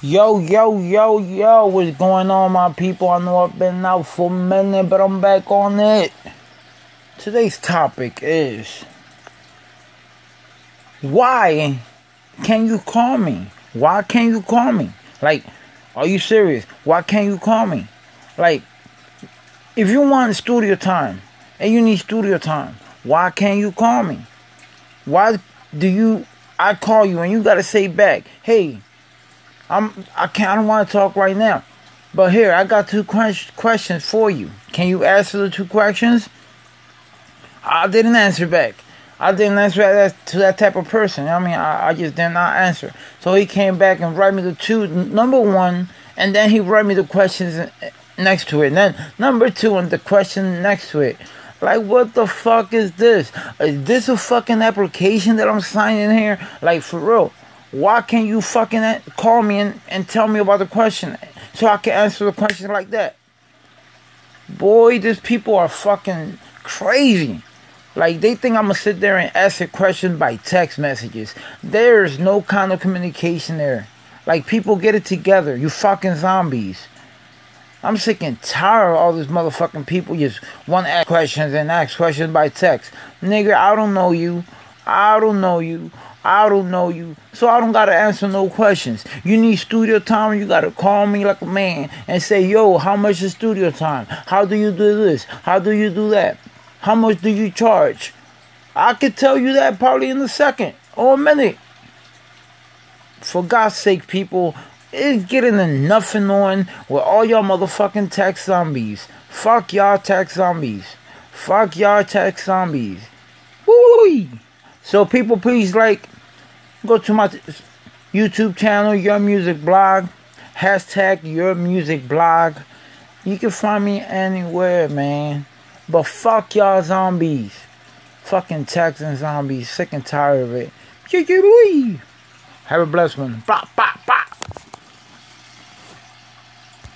Yo, yo, yo, yo, what's going on, my people? I know I've been out for a minute, but I'm back on it. Today's topic is why can you call me? Why can't you call me? Like, are you serious? Why can't you call me? Like, if you want studio time and you need studio time, why can't you call me? Why do you I call you and you gotta say back, hey, I'm I can't I don't want to talk right now. But here, I got two questions for you. Can you answer the two questions? I didn't answer back. I didn't answer that to that type of person. I mean, I, I just did not answer. So he came back and write me the two number one, and then he write me the questions uh, next to it. And then number two and the question next to it. Like, what the fuck is this? Is this a fucking application that I'm signing here? Like, for real. Why can't you fucking call me and, and tell me about the question so I can answer the question like that? Boy, these people are fucking crazy. Like they think I'm gonna sit there and ask a question by text messages. There's no kind of communication there. Like people get it together. You fucking zombies. I'm sick and tired of all these motherfucking people just want to ask questions and ask questions by text. Nigga, I don't know you. I don't know you. I don't know you. So I don't gotta answer no questions. You need studio time, you gotta call me like a man and say, yo, how much is studio time? How do you do this? How do you do that? How much do you charge? I could tell you that probably in a second or a minute. For God's sake, people, it's getting enough on with all y'all motherfucking tech zombies. Fuck y'all tech zombies. Fuck y'all tech zombies. Woo! So people, please like, go to my YouTube channel, Your Music Blog, hashtag Your Music Blog. You can find me anywhere, man. But fuck y'all zombies. Fucking Texan zombies. Sick and tired of it. Have a blessed one. Bop, bop, bop.